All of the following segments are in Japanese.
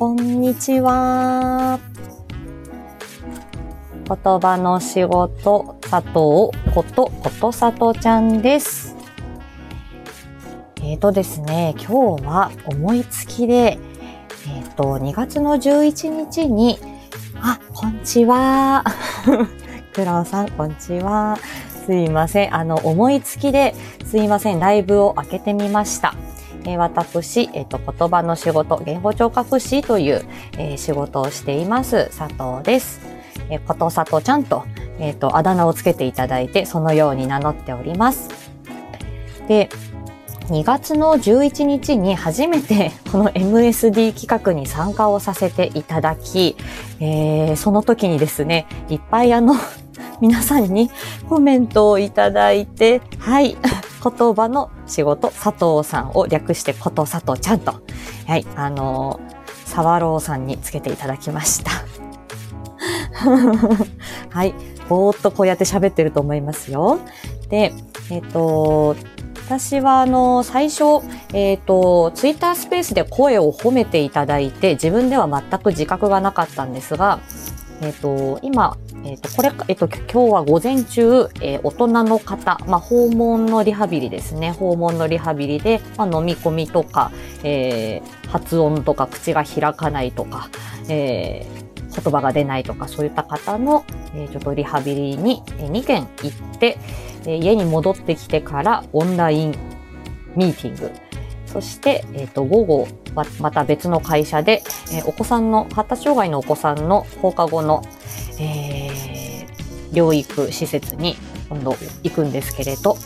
こんにちは。言葉の仕事、佐藤ことことさとちゃんです。えっ、とですね、今日は思いつきで、えっ、と、2月の11日に、あ、こんちは。クロウさん、こんちは。すいません。あの、思いつきで、すいません。ライブを開けてみました。え私、えっ、と、言葉の仕事、言語聴覚士という、えー仕事をしています、佐藤です。えー、ことさとちゃんと、えっ、と、あだ名をつけていただいて、そのように名乗っております。で、2月の11日に初めて この MSD 企画に参加をさせていただき、えーその時にですね、いっぱいあの、皆さんにコメントをいただいて、はい、言葉の仕事、佐藤さんを略してこと佐藤ちゃんと、はい、あのー、沢朗さんにつけていただきました。はい、ぼーっとこうやって喋ってると思いますよ。で、えっ、と、私はあの、最初、えっ、と、ツイッタースペースで声を褒めていただいて、自分では全く自覚がなかったんですが、えっ、と、今、えっ、と、これ、えっ、と、今日は午前中、えー大人の方、まあ、訪問のリハビリですね。訪問のリハビリで、まあ、飲み込みとか、えー発音とか口が開かないとか、えー言葉が出ないとか、そういった方の、えーちょっとリハビリにえー2件行って、えー家に戻ってきてからオンラインミーティング。そして、えっ、と、午後また別の会社で、えーお子さんの、発達障害のお子さんの放課後の、えー療育施設に今度行くんですけれど、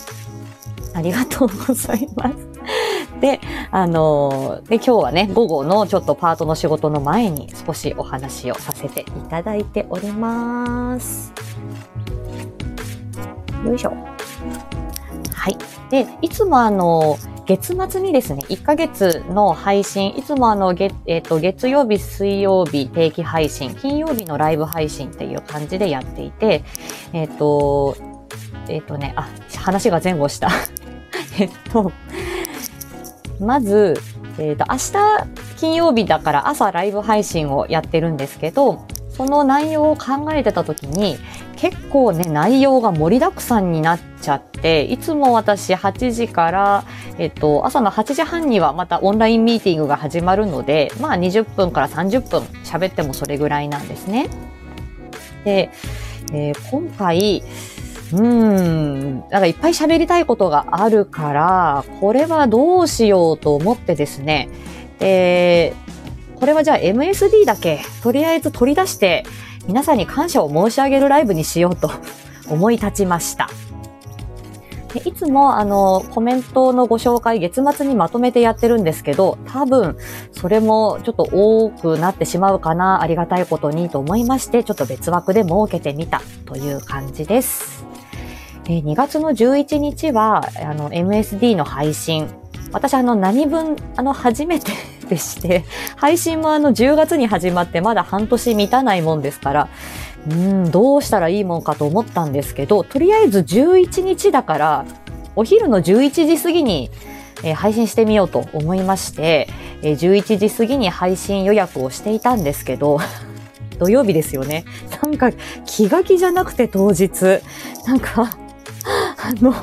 ありがとうございます。で、あのーで、今日はね、午後のちょっとパートの仕事の前に少しお話をさせていただいております。よいしょ。はい。で、いつもあの、月末にですね、1ヶ月の配信、いつもあの、月、えっ、と、月曜日、水曜日定期配信、金曜日のライブ配信っていう感じでやっていて、えっ、と、えっ、とね、あ、話が前後した。えっと、まず、えっ、と、明日金曜日だから朝ライブ配信をやってるんですけど、その内容を考えてた時に、結構ね、内容が盛りだくさんになっちゃって、いつも私8時から、えっと、朝の8時半にはまたオンラインミーティングが始まるので、まあ20分から30分喋ってもそれぐらいなんですね。で、えー今回、うーん、なんかいっぱい喋りたいことがあるから、これはどうしようと思ってですね、で、これはじゃあ MSD だけ、とりあえず取り出して、皆さんに感謝を申し上げるライブにしようと思い立ちました。でいつもあのコメントのご紹介月末にまとめてやってるんですけど多分それもちょっと多くなってしまうかなありがたいことにと思いましてちょっと別枠で設けてみたという感じです。で2月の11日はあの MSD の配信私あの何分あの初めてでして配信もあの10月に始まってまだ半年満たないもんですからうん、どうしたらいいもんかと思ったんですけど、とりあえず11日だから、お昼の11時過ぎに、えー配信してみようと思いまして、えー11時過ぎに配信予約をしていたんですけど、土曜日ですよね。なんか気が気じゃなくて当日、なんか、あの、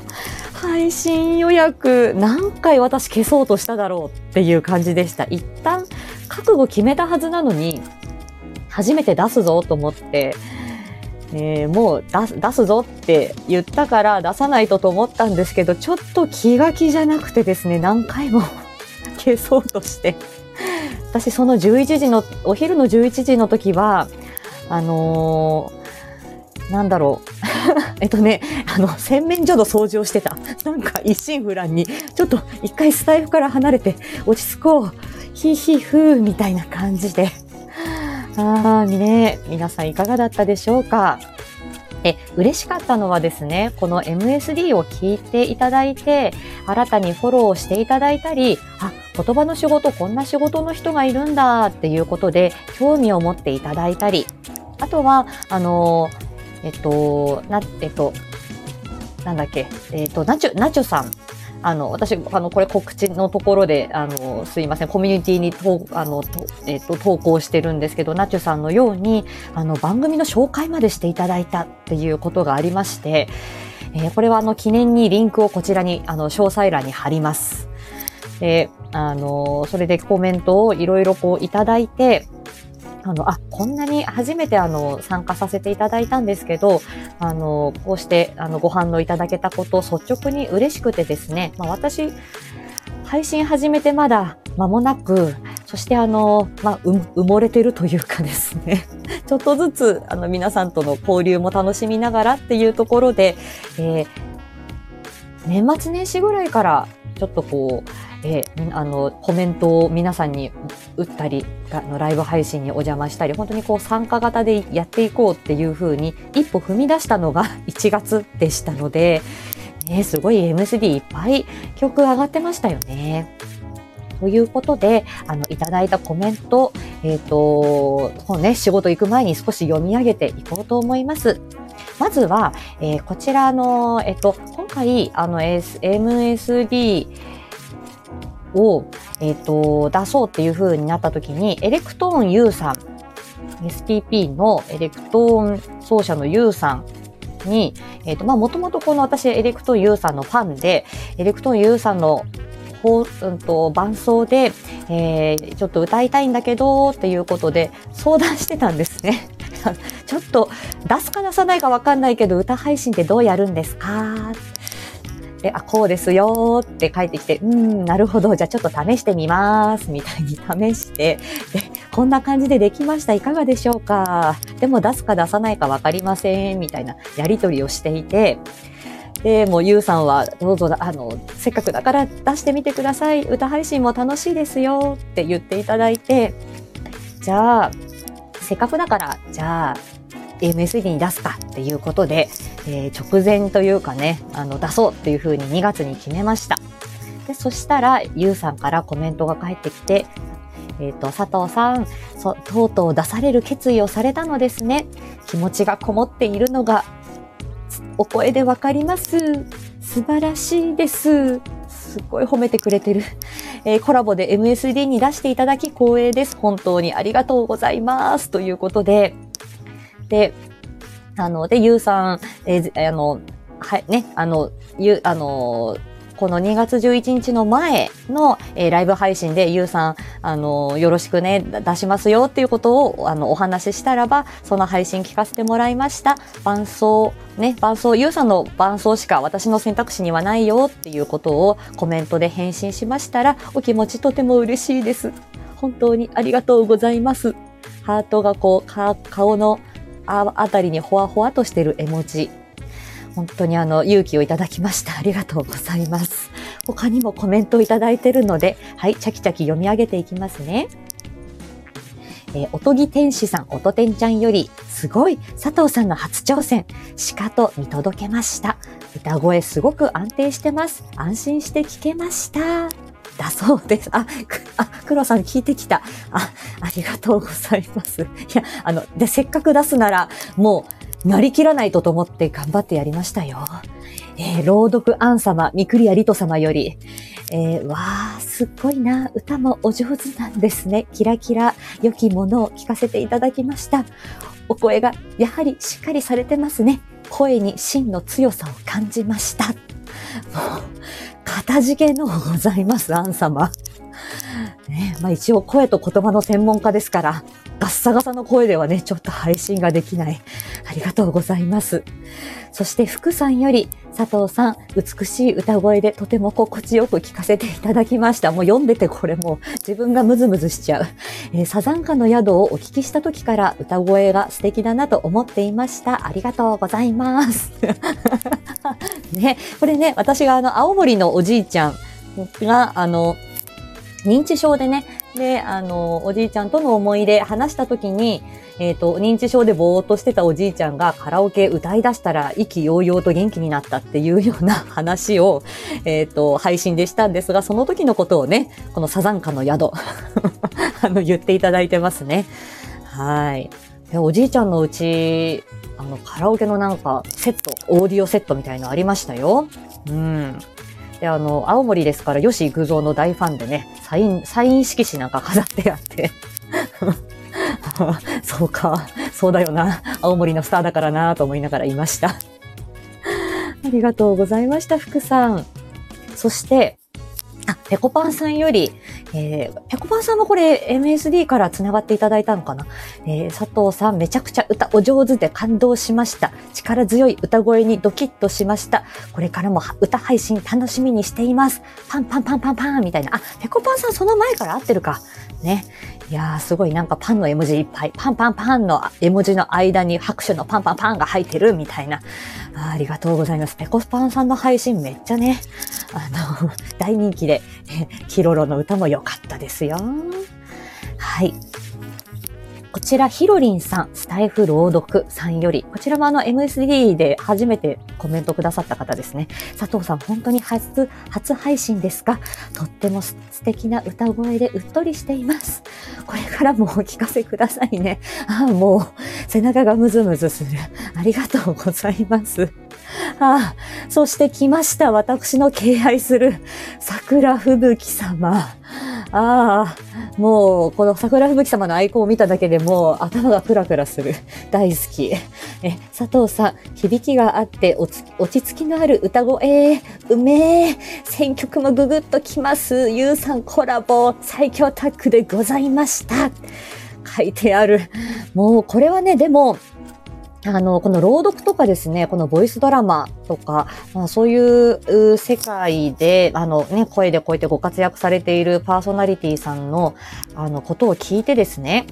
配信予約何回私消そうとしただろうっていう感じでした。一旦覚悟決めたはずなのに、初めて出すぞと思って、えーもう出す出すぞって言ったから出さないとと思ったんですけど、ちょっと気が気じゃなくてですね、何回も 消そうとして。私その11時の、お昼の11時の時は、あのーなんだろう。えっとね、あの、洗面所の掃除をしてた。なんか一心不乱に、ちょっと一回スタイフから離れて落ち着こう。ひひふーみたいな感じで。ああ、ね、皆さんいかがだったでしょうか？え、嬉しかったのはですね、この MSD を聞いていただいて、新たにフォローしていただいたり、あ、言葉の仕事、こんな仕事の人がいるんだっていうことで、興味を持っていただいたり、あとは、あのー、えっと、な、えっと、なんだっけ、えっと、ナチュ、ナチュさん。あの、私、あの、これ告知のところで、あの、すいません、コミュニティにと、あの、えっ、と、投稿してるんですけど、ナチュさんのように、あの、番組の紹介までしていただいたっていうことがありまして、えー、これはあの、記念にリンクをこちらに、あの、詳細欄に貼ります。で、あの、それでコメントをいろいろこういただいて、あの、あ、こんなに初めてあの、参加させていただいたんですけど、あの、こうして、あの、ご反応いただけたこと、率直に嬉しくてですね、まあ、私、配信始めてまだ間もなく、そしてあの、まあ、埋もれてるというかですね、ちょっとずつ、あの、皆さんとの交流も楽しみながらっていうところで、えー、年末年始ぐらいから、ちょっとこう、えー、あの、コメントを皆さんに打ったり、あのライブ配信にお邪魔したり、本当にこう参加型でやっていこうっていうふうに一歩踏み出したのが 1月でしたので、ね、すごい MSD いっぱい曲上がってましたよね。ということで、あの、いただいたコメント、えっ、ー、と、そうね、仕事行く前に少し読み上げていこうと思います。まずは、えー、こちらの、えっ、ー、と、今回、あの、MSD、を、えっ、ー、と、出そうっていう風になった時に、エレクトーン U さん、SPP のエレクトーン奏者の U さんに、えっ、ー、と、まあ、もともとこの私、エレクトーン U さんのファンで、エレクトーン U さんのほう、うんと、伴奏で、えー、ちょっと歌いたいんだけど、っていうことで相談してたんですね。ちょっと出すか出さないかわかんないけど、歌配信ってどうやるんですか？で、あ、こうですよって帰ってきて、うん、なるほど、じゃあちょっと試してみます、みたいに試して、で、こんな感じでできました、いかがでしょうかでも出すか出さないかわかりません、みたいなやりとりをしていて、で、もうゆうさんは、どうぞ、あの、せっかくだから出してみてください。歌配信も楽しいですよって言っていただいて、じゃあ、せっかくだから、じゃあ、MSD に出すかっていうことで、えー、直前というかね、あの、出そうっていうふうに2月に決めました。で、そしたら、ゆうさんからコメントが返ってきて、えっ、ー、と、佐藤さん、そ、とうとう出される決意をされたのですね。気持ちがこもっているのが、お声でわかります。素晴らしいです。すっごい褒めてくれてる。えー、コラボで MSD に出していただき光栄です。本当にありがとうございます。ということで、で、あの、で、ゆうさん、えー、あの、はい、ね、あの、ゆ、あの、この2月11日の前の、えー、ライブ配信でゆうさん、あの、よろしくね、出しますよっていうことを、あの、お話ししたらば、その配信聞かせてもらいました。伴奏、ね、伴奏、ゆうさんの伴奏しか私の選択肢にはないよっていうことをコメントで返信しましたら、お気持ちとても嬉しいです。本当にありがとうございます。ハートがこう、か顔のああたりにほわほわとしてる絵文字。本当にあの、勇気をいただきました。ありがとうございます。他にもコメントをいただいてるので、はい、チャキチャキ読み上げていきますね。えー、おとぎ天使さん、おとてんちゃんより、すごい、佐藤さんの初挑戦、しかと見届けました。歌声すごく安定してます。安心して聞けました。だそうです。あ、あ、黒さん聞いてきた。あ、ありがとうございます。いや、あの、で、せっかく出すなら、もう、なりきらないとと思って頑張ってやりましたよ。えー、朗読アン様、ミクリアリト様より、えー、わー、すっごいな、歌もお上手なんですね。キラキラ、良きものを聞かせていただきました。お声が、やはりしっかりされてますね。声に真の強さを感じました。もう、かたじけのございます、アン様。ね、まあ一応声と言葉の専門家ですから、ガッサガサの声ではね、ちょっと配信ができない。ありがとうございます。そして福さんより、佐藤さん、美しい歌声でとても心地よく聞かせていただきました。もう読んでてこれもう自分がムズムズしちゃう。えー、サザンカの宿をお聞きした時から歌声が素敵だなと思っていました。ありがとうございます。ね、これね、私があの、青森のおじいちゃんが、あの、認知症でね、で、あの、おじいちゃんとの思い出話した時に、えっ、ー、と、認知症でぼーっとしてたおじいちゃんがカラオケ歌い出したら意気揚々と元気になったっていうような話を、えっ、ー、と、配信でしたんですが、その時のことをね、このサザンカの宿、あの、言っていただいてますね。はい。おじいちゃんのうち、あの、カラオケのなんか、セット、オーディオセットみたいのありましたよ。うん。で、あの、青森ですから、吉幾三の大ファンでね、サイン、サイン色紙なんか飾ってあって。そうか、そうだよな。青森のスターだからなと思いながらいました。ありがとうございました、福さん。そして、あ、ペコパンさんより、えー、ペコパンさんもこれ MSD から繋がっていただいたのかな、えー、佐藤さんめちゃくちゃ歌お上手で感動しました。力強い歌声にドキッとしました。これからも歌配信楽しみにしています。パンパンパンパンパンみたいな。あ、ペコパンさんその前から合ってるか。ね。いやー、すごいなんかパンの絵文字いっぱい。パンパンパンの絵文字の間に拍手のパンパンパンが入ってるみたいな。ありがとうございます。ペコスパンさんの配信めっちゃね、あの、大人気で、キロロの歌も良かったですよ。はい。こちら、ヒロリンさん、スタイフ朗読さんより、こちらもあの MSD で初めてコメントくださった方ですね。佐藤さん、本当に初、初配信ですかとっても素敵な歌声でうっとりしています。これからもお聞かせくださいね。ああ、もう、背中がムズムズする。ありがとうございます。ああ、そして来ました。私の敬愛する桜吹雪様。ああ、もう、この桜吹雪様のアイコンを見ただけでもう頭がクラクラする。大好き。え、佐藤さん、響きがあって落ち着きのある歌声、うめえ、選曲もググッときます。ゆうさんコラボ、最強タッグでございました。書いてある。もう、これはね、でも、あの、この朗読とかですね、このボイスドラマとか、まあ、そういう世界で、あのね、声でこうやってご活躍されているパーソナリティさんの、あの、ことを聞いてですね、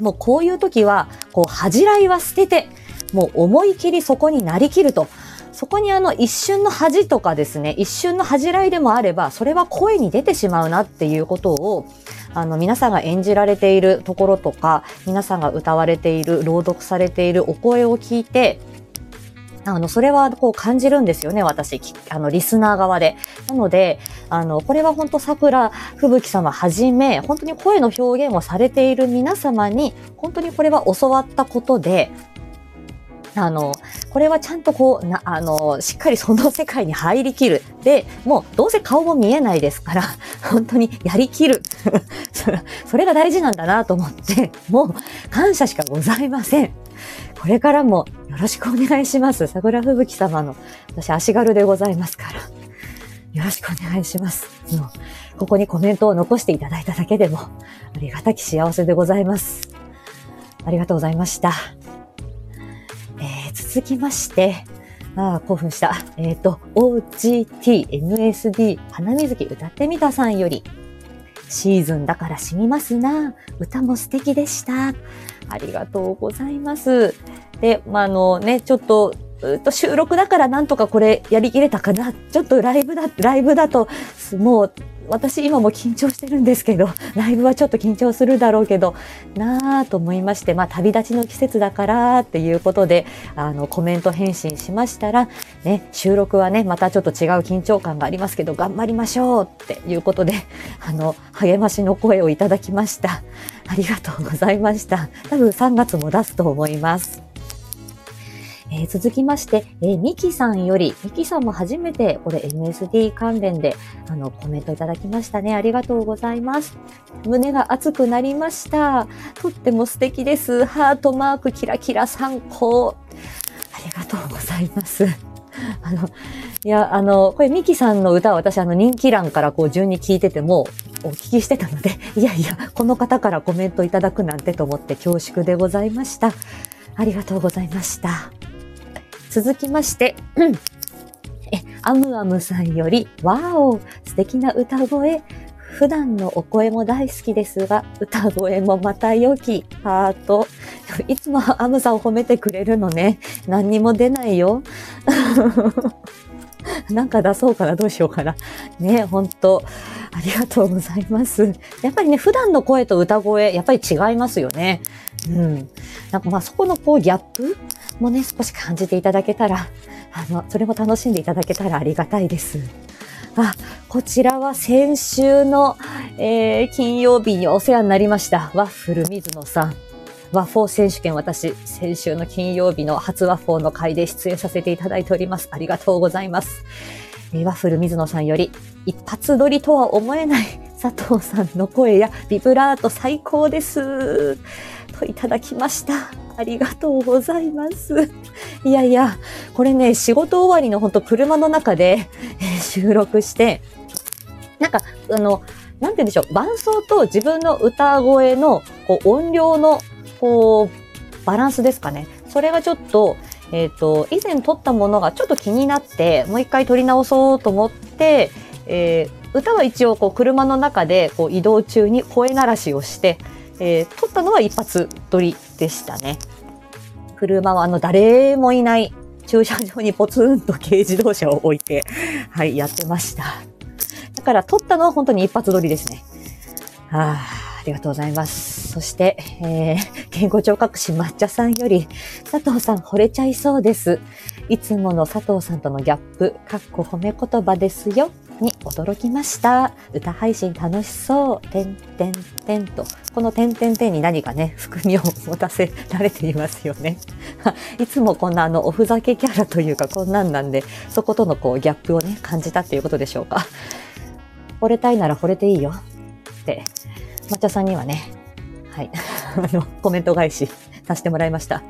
もうこういう時は、こう、恥じらいは捨てて、もう思い切りそこになりきると。そこにあの一瞬の恥とかですね、一瞬の恥じらいでもあれば、それは声に出てしまうなっていうことを、あの、皆さんが演じられているところとか、皆さんが歌われている、朗読されているお声を聞いて、あの、それはこう感じるんですよね、私、あの、リスナー側で。なので、あの、これは本当桜吹雪様はじめ、本当に声の表現をされている皆様に、本当にこれは教わったことで、あの、これはちゃんとこう、な、あの、しっかりその世界に入りきる。で、もうどうせ顔も見えないですから、本当にやりきる。それが大事なんだなと思って、もう感謝しかございません。これからもよろしくお願いします。桜吹雪様の、私足軽でございますから。よろしくお願いします。もうここにコメントを残していただいただけでも、ありがたき幸せでございます。ありがとうございました。続きまして、ああ、興奮した。えっ、ー、と、OGT、MSD、花水木歌ってみたさんより、シーズンだから染みますな。歌も素敵でした。ありがとうございます。で、まあ、あのね、ちょっと、っと収録だからなんとかこれやりきれたかな。ちょっとライブだ、ライブだと、もう私今も緊張してるんですけど、ライブはちょっと緊張するだろうけど、なぁと思いまして、まあ旅立ちの季節だからっていうことで、あのコメント返信しましたら、ね、収録はね、またちょっと違う緊張感がありますけど、頑張りましょうっていうことで、あの、励ましの声をいただきました。ありがとうございました。多分3月も出すと思います。えー、続きまして、えー、ミキさんより、ミキさんも初めてこれ MSD 関連であのコメントいただきましたね。ありがとうございます。胸が熱くなりました。とっても素敵です。ハートマークキラキラ参考。ありがとうございます。あの、いや、あの、これミキさんの歌は私あの人気欄からこう順に聞いててもお聞きしてたので、いやいや、この方からコメントいただくなんてと思って恐縮でございました。ありがとうございました。続きまして、うん、え、アムアムさんより、わーお、素敵な歌声。普段のお声も大好きですが、歌声もまた良き、ハート。いつもアムさんを褒めてくれるのね。何にも出ないよ。なんか出そうかな、どうしようかな。ね、本当ありがとうございます。やっぱりね、普段の声と歌声、やっぱり違いますよね。うん。なんかまあそこのこうギャップもね、少し感じていただけたら、あの、それも楽しんでいただけたらありがたいです。あ、こちらは先週の、えー、金曜日にお世話になりました。ワッフル水野さん。ワッフォー選手権私、先週の金曜日の初ワッフォーの会で出演させていただいております。ありがとうございます。ワッフル水野さんより、一発撮りとは思えない佐藤さんの声やビブラート最高です。といただきました。ありがとうございます。いやいや、これね、仕事終わりのほんと車の中で、収録して、なんか、あの、なんて言うんでしょう、伴奏と自分の歌声のこう音量のこうバランスですかね。それがちょっと、えっ、ー、と、以前撮ったものがちょっと気になって、もう一回撮り直そうと思って、えー、歌は一応こう車の中でこう移動中に声鳴らしをして、えー、撮ったのは一発撮りでしたね。車はあの誰もいない駐車場にポツンと軽自動車を置いて、はい、やってました。だから撮ったのは本当に一発撮りですね。ああ、ありがとうございます。そして、えー、健康聴覚士抹茶さんより、佐藤さん惚れちゃいそうです。いつもの佐藤さんとのギャップ、かっこ褒め言葉ですよ。に驚きました。歌配信楽しそう。てんてんてんと。このてんてんてんに何かね、含みを持たせられていますよね。いつもこんなあの、おふざけキャラというかこんなんなんで、そことのこうギャップをね、感じたっていうことでしょうか。惚れたいなら惚れていいよ。って、抹茶さんにはね、はい、あの、コメント返しさせてもらいました。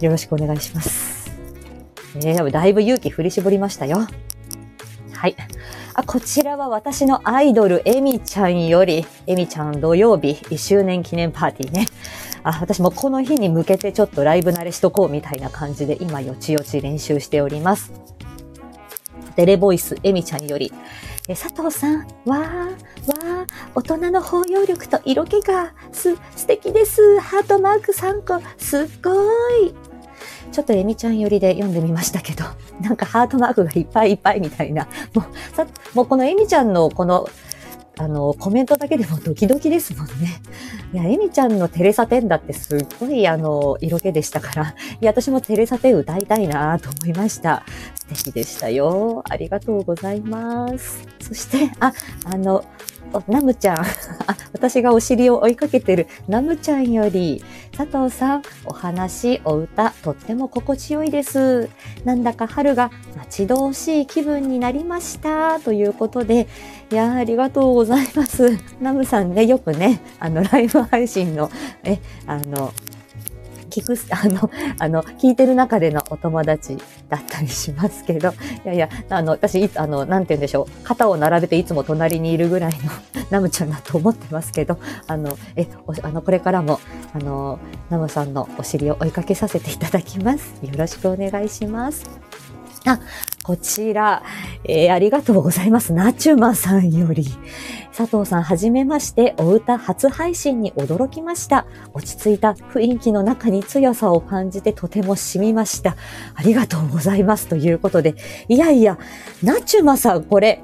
よろしくお願いします。えー、だいぶ勇気振り絞りましたよ。はい。あ、こちらは私のアイドル、エミちゃんより、エミちゃん土曜日、1周年記念パーティーね。あ、私もこの日に向けてちょっとライブ慣れしとこうみたいな感じで、今よちよち練習しております。テレボイス、エミちゃんより、え佐藤さん、わー、わー、大人の包容力と色気が、す、素敵です。ハートマーク3個、すっごい。ちょっとエミちゃん寄りで読んでみましたけど、なんかハートマークがいっぱいいっぱいみたいな。もう、さ、もうこのエミちゃんのこの、あの、コメントだけでもドキドキですもんね。いや、エミちゃんのテレサテンだってすっごいあの、色気でしたから、いや、私もテレサテン歌いたいなと思いました。素敵でしたよ。ありがとうございます。そして、あ、あの、ナムちゃん。私がお尻を追いかけてるナムちゃんより、佐藤さん、お話、お歌、とっても心地よいです。なんだか春が待ち遠しい気分になりました。ということで、いやありがとうございます。ナムさんね、よくね、あの、ライブ配信の、え、あの、聞く、あの、あの、聞いてる中でのお友達だったりしますけど、いやいや、あの、私、あの、なんて言うんでしょう、肩を並べていつも隣にいるぐらいの ナムちゃんだと思ってますけど、あの、え、あの、これからも、あの、ナムさんのお尻を追いかけさせていただきます。よろしくお願いします。あ、こちら、えー、ありがとうございます。ナチュマさんより。佐藤さん、はじめまして、お歌初配信に驚きました。落ち着いた雰囲気の中に強さを感じてとても染みました。ありがとうございます。ということで、いやいや、ナチュマさん、これ、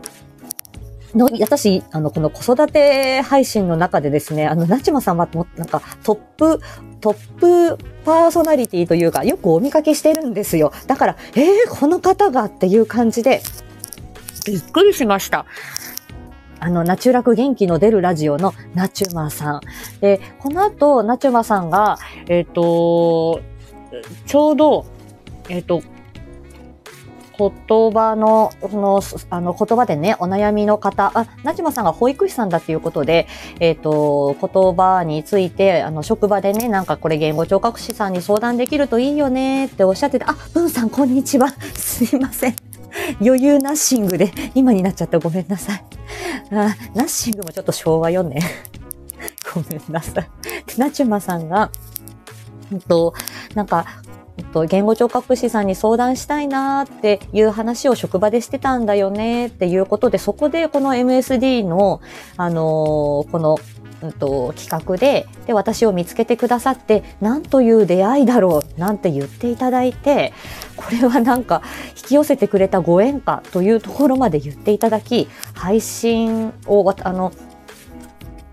の、私、あの、この子育て配信の中でですね、あの、なちまさんは、なんか、トップ、トップパーソナリティというか、よくお見かけしてるんですよ。だから、えー、この方がっていう感じで、びっくりしました。あの、ナチュラク元気の出るラジオのナチュマさん。で、この後、ナチュマさんが、えっ、ー、と、ちょうど、えっ、ー、と、言葉の、その、あの、言葉でね、お悩みの方、あ、なじまさんが保育士さんだっていうことで、えっ、ー、と、言葉について、あの、職場でね、なんかこれ言語聴覚士さんに相談できるといいよねっておっしゃってて、あ、ブンさんこんにちは。すいません。余裕ナッシングで、今になっちゃってごめんなさい。あナッシングもちょっと昭和よね。ごめんなさい。なちまさんが、うんと、なんか、っと、言語聴覚士さんに相談したいなっていう話を職場でしてたんだよねっていうことで、そこでこの MSD の、あのー、この、うんと、企画で、で、私を見つけてくださって、なんという出会いだろう、なんて言っていただいて、これはなんか、引き寄せてくれたご縁かというところまで言っていただき、配信を、あの、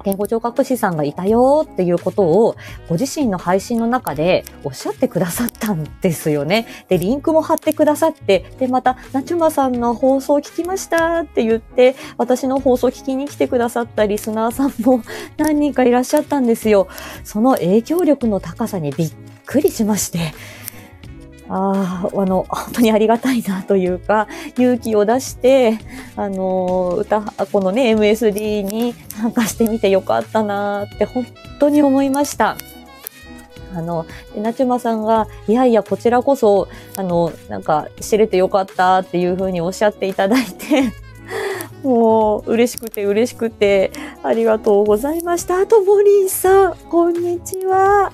言語聴覚士さんがいたよっていうことをご自身の配信の中でおっしゃってくださったんですよね。で、リンクも貼ってくださって、で、また、なちゅまさんの放送聞きましたって言って、私の放送聞きに来てくださったリスナーさんも何人かいらっしゃったんですよ。その影響力の高さにびっくりしまして、ああ、あの、本当にありがたいなというか、勇気を出して、あの、歌、このね、MSD に参加してみてよかったなって本当に思いました。あの、なちまさんが、いやいや、こちらこそ、あの、なんか、知れてよかったっていうふうにおっしゃっていただいて、もう、嬉しくて嬉しくて、ありがとうございました。あともりんさん、こんにちは。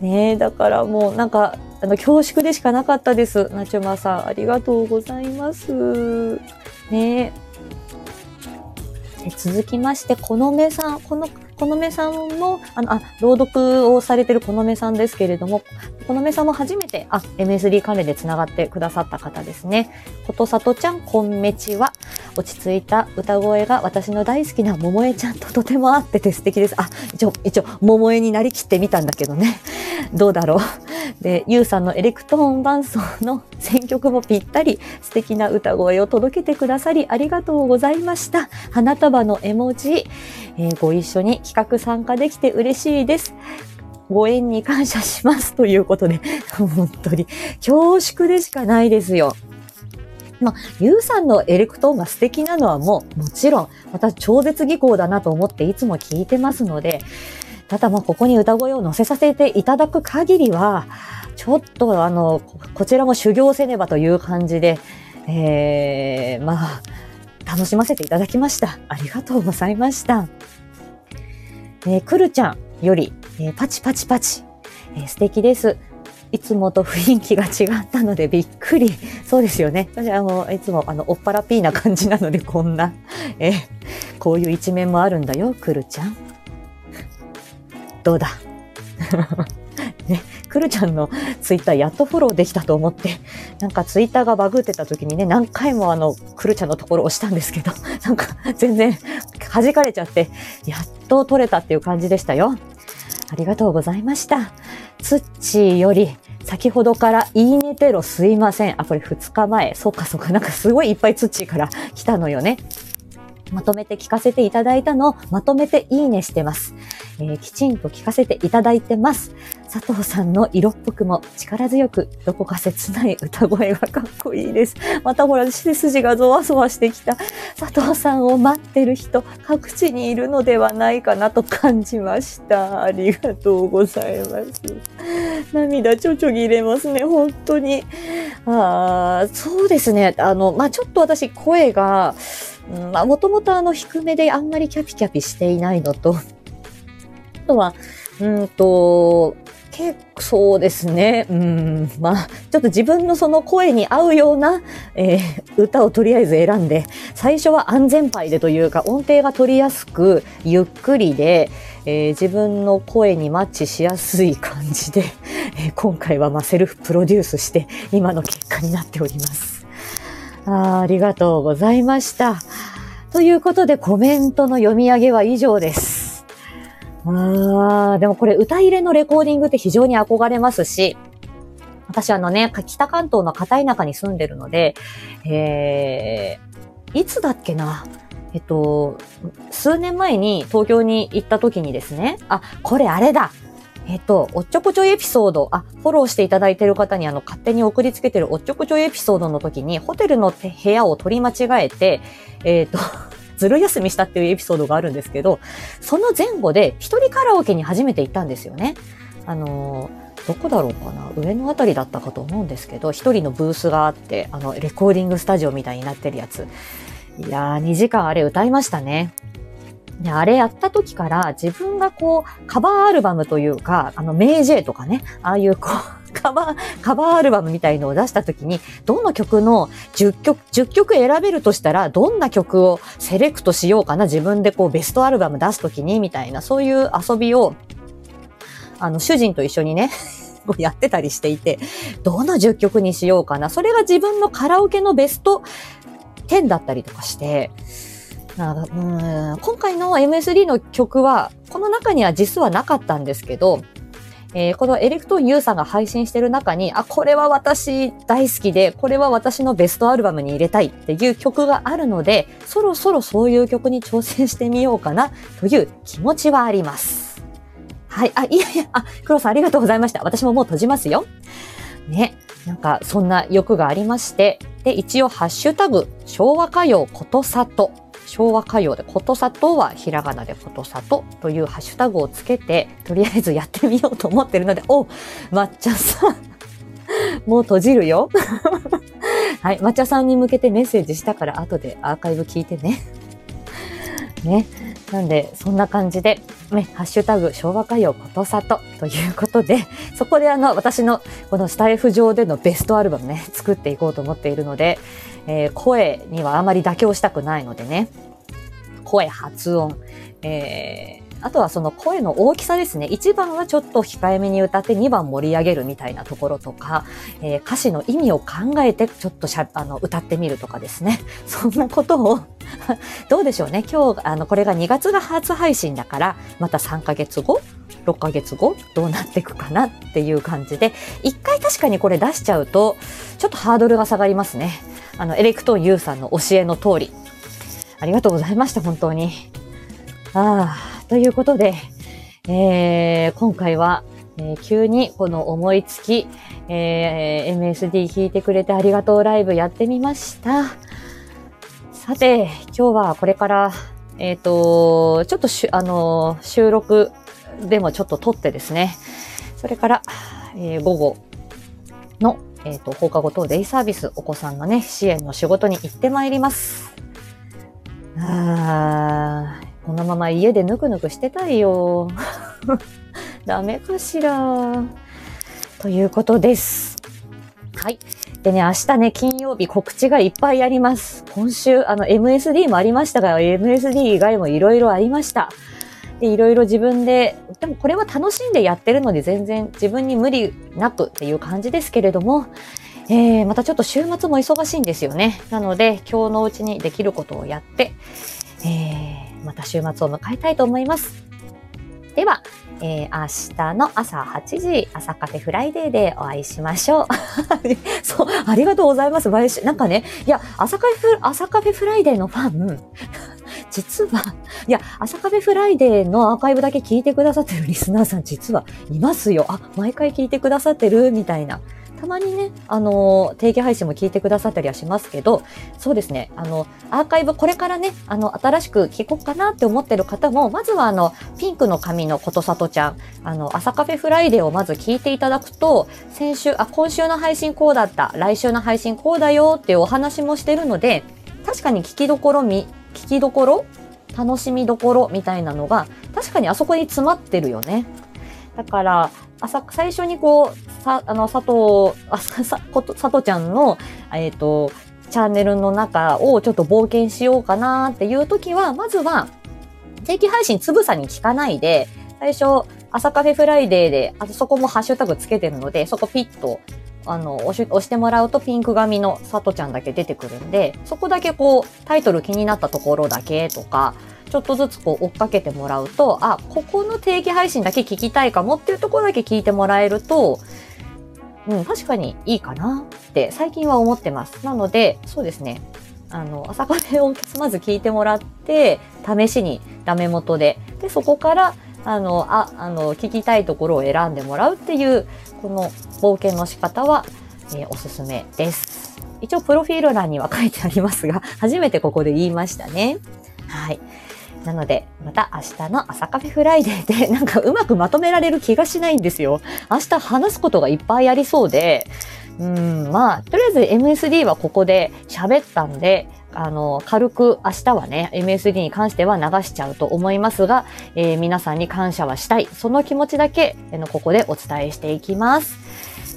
ねえだからもう、なんか、あの、恐縮でしかなかったです。ナチュマさん、ありがとうございます。ね続きまして、このめさん、この、このめさんも、あの、あ、朗読をされてるこのめさんですけれども、このめさんも初めて、あ、MSD 関連で繋がってくださった方ですね。ことさとちゃん、こんめちは、落ち着いた歌声が私の大好きな桃江ちゃんととても合ってて素敵です。あ、一応、一応、桃江になりきってみたんだけどね。どうだろう。で、ゆうさんのエレクトーン伴奏の選曲もぴったり素敵な歌声を届けてくださりありがとうございました。花束の絵文字、えー、ご一緒に企画参加できて嬉しいです。ご縁に感謝しますということで、本当に恐縮でしかないですよ。まあ、ゆうさんのエレクトーンが素敵なのはもうもちろん、また超絶技巧だなと思っていつも聞いてますので、ただまあここに歌声を乗せさせていただく限りは、ちょっとあの、こちらも修行せねばという感じで、えー、まあ、楽しませていただきました。ありがとうございました。えー、くるちゃんより、えー、パチパチパチ、えー、素敵です。いつもと雰囲気が違ったのでびっくり。そうですよね。私、あの、いつも、あの、おっぱらピーな感じなので、こんな、えこういう一面もあるんだよ、くるちゃん。どうだ？ね、くるちゃんのツイッターやっとフォローできたと思って、なんかツイッターがバグってた時にね、何回もあの、くるちゃんのところを押したんですけど、なんか全然弾かれちゃって、やっと取れたっていう感じでしたよ。ありがとうございました。つっちーより、先ほどからいいねテロすいません。あ、これ2日前。そうかそうか。なんかすごいいっぱいつっちーから来たのよね。まとめて聞かせていただいたのをまとめていいねしてます。えー、きちんと聞かせていただいてます。佐藤さんの色っぽくも力強く、どこか切ない歌声がかっこいいです。またほら、背筋がゾワゾワしてきた。佐藤さんを待ってる人、各地にいるのではないかなと感じました。ありがとうございます。涙ちょちょぎれますね、本当に。ああ、そうですね。あの、まあ、ちょっと私声が、まあ、もともとあの低めであんまりキャピキャピしていないのと、あとは、うんと、結構そうですね。うん、まあ、ちょっと自分のその声に合うような、えー、歌をとりあえず選んで、最初は安全牌でというか、音程が取りやすく、ゆっくりで、えー、自分の声にマッチしやすい感じで、えー、今回はまセルフプロデュースして、今の結果になっております。あありがとうございました。ということでコメントの読み上げは以上です。ああ、でもこれ歌入れのレコーディングって非常に憧れますし、私あのね、北関東の片田舎に住んでるので、えー、いつだっけなえっと、数年前に東京に行った時にですね、あ、これあれだえっと、おっちょこちょいエピソード、あ、フォローしていただいている方にあの、勝手に送りつけてるおっちょこちょいエピソードの時に、ホテルの部屋を取り間違えて、えっと、ずる休みしたっていうエピソードがあるんですけど、その前後で一人カラオケに初めて行ったんですよね。あのどこだろうかな上のあたりだったかと思うんですけど、一人のブースがあって、あの、レコーディングスタジオみたいになってるやつ。いやー、2時間あれ歌いましたね。で、あれやった時から自分がこう、カバーアルバムというか、あの、メイジェイとかね、ああいうこう、カバー、カバーアルバムみたいのを出した時に、どの曲の10曲、10曲選べるとしたら、どんな曲をセレクトしようかな、自分でこう、ベストアルバム出す時に、みたいな、そういう遊びを、あの、主人と一緒にね、やってたりしていて、どの10曲にしようかな。それが自分のカラオケのベスト10だったりとかして、なんかうん今回の MSD の曲は、この中には実はなかったんですけど、えー、このエレクトン U さんが配信してる中に、あ、これは私大好きで、これは私のベストアルバムに入れたいっていう曲があるので、そろそろそういう曲に挑戦してみようかなという気持ちはあります。はい。あ、いやいや、あ、黒さんありがとうございました。私ももう閉じますよ。ね。なんかそんな欲がありまして、で、一応ハッシュタグ、昭和歌謡ことさと、昭和歌謡でことさとはひらがなでことさとというハッシュタグをつけて、とりあえずやってみようと思ってるので、お抹茶さん もう閉じるよ。はい、抹茶さんに向けてメッセージしたから後でアーカイブ聞いてね。ね。なんで、そんな感じで、ね、ハッシュタグ、昭和歌謡ことさとということで、そこであの、私のこのスタイフ上でのベストアルバムね、作っていこうと思っているので、えー、声にはあまり妥協したくないのでね、声、発音、えー、あとはその声の大きさですね。1番はちょっと控えめに歌って2番盛り上げるみたいなところとか、えー、歌詞の意味を考えてちょっとしゃあの歌ってみるとかですね。そんなことを どうでしょうね。今日、あの、これが2月が初配信だから、また3ヶ月後6ヶ月後どうなっていくかなっていう感じで、一回確かにこれ出しちゃうと、ちょっとハードルが下がりますね。あの、エレクトーン U さんの教えの通り。ありがとうございました、本当に。ああ。ということで、えー、今回は、えー、急にこの思いつき、えー、MSD 弾いてくれてありがとうライブやってみました。さて、今日はこれから、えっ、ー、と、ちょっとしあの、収録でもちょっと撮ってですね、それから、えー、午後の、えっ、ー、と、放課後等デイサービス、お子さんのね、支援の仕事に行ってまいります。あーこのまま家でぬくぬくしてたいよ。ダメかしら。ということです。はい。でね、明日ね、金曜日告知がいっぱいあります。今週、あの、MSD もありましたが、MSD 以外もいろいろありました。で、いろいろ自分で、でもこれは楽しんでやってるので全然自分に無理なくっていう感じですけれども、えー、またちょっと週末も忙しいんですよね。なので、今日のうちにできることをやって、えーまた週末を迎えたいと思います。では、えー、明日の朝8時、朝カフェフライデーでお会いしましょう。そう、ありがとうございます。毎週、なんかね、いや、朝カフェ、朝カフェフライデーのファン、実は、いや、朝カフェフライデーのアーカイブだけ聞いてくださってるリスナーさん、実はいますよ。あ、毎回聞いてくださってるみたいな。たまにね、あの、定期配信も聞いてくださったりはしますけど、そうですね、あの、アーカイブこれからね、あの、新しく聞こうかなって思ってる方も、まずはあの、ピンクの髪のことさとちゃん、あの、朝カフェフライデーをまず聞いていただくと、先週、あ、今週の配信こうだった、来週の配信こうだよっていうお話もしてるので、確かに聞きどころみ、聞きどころ楽しみどころみたいなのが、確かにあそこに詰まってるよね。だから、朝、最初にこう、さ、あの、佐藤、あ、さ、こと、佐藤ちゃんの、えっ、ー、と、チャンネルの中をちょっと冒険しようかなっていう時は、まずは、定期配信つぶさに聞かないで、最初、朝カフェフライデーで、あそこもハッシュタグつけてるので、そこピッと、あの、押し、押してもらうとピンク髪の佐藤ちゃんだけ出てくるんで、そこだけこう、タイトル気になったところだけとか、ちょっとずつこう追っかけてもらうと、あ、ここの定期配信だけ聞きたいかもっていうところだけ聞いてもらえると、うん、確かにいいかなって最近は思ってます。なので、そうですね。あの、朝カフェをまず聞いてもらって、試しにダメ元で、で、そこから、あの、あ、あの、聞きたいところを選んでもらうっていう、この冒険の仕方は、えー、おすすめです。一応、プロフィール欄には書いてありますが、初めてここで言いましたね。はい。なので、また明日の朝カフェフライデーで なんかうまくまとめられる気がしないんですよ。明日話すことがいっぱいありそうで、うん、まあ、とりあえず MSD はここで喋ったんで、あの、軽く明日はね、MSD に関しては流しちゃうと思いますが、えー、皆さんに感謝はしたい。その気持ちだけ、えのここでお伝えしていきます。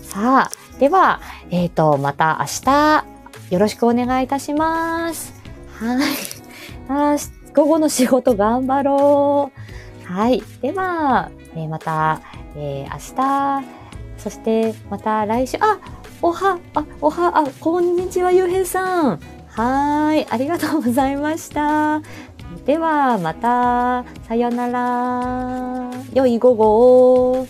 さあ、では、えっ、ー、と、また明日、よろしくお願いいたします。はい。明日午後の仕事頑張ろう。はい。では、えー、また、えー、明日、そしてまた来週、あ、おは、あ、おは、あ、こんにちは、ゆうへいさん。はい。ありがとうございました。では、また、さよなら。良い午後を。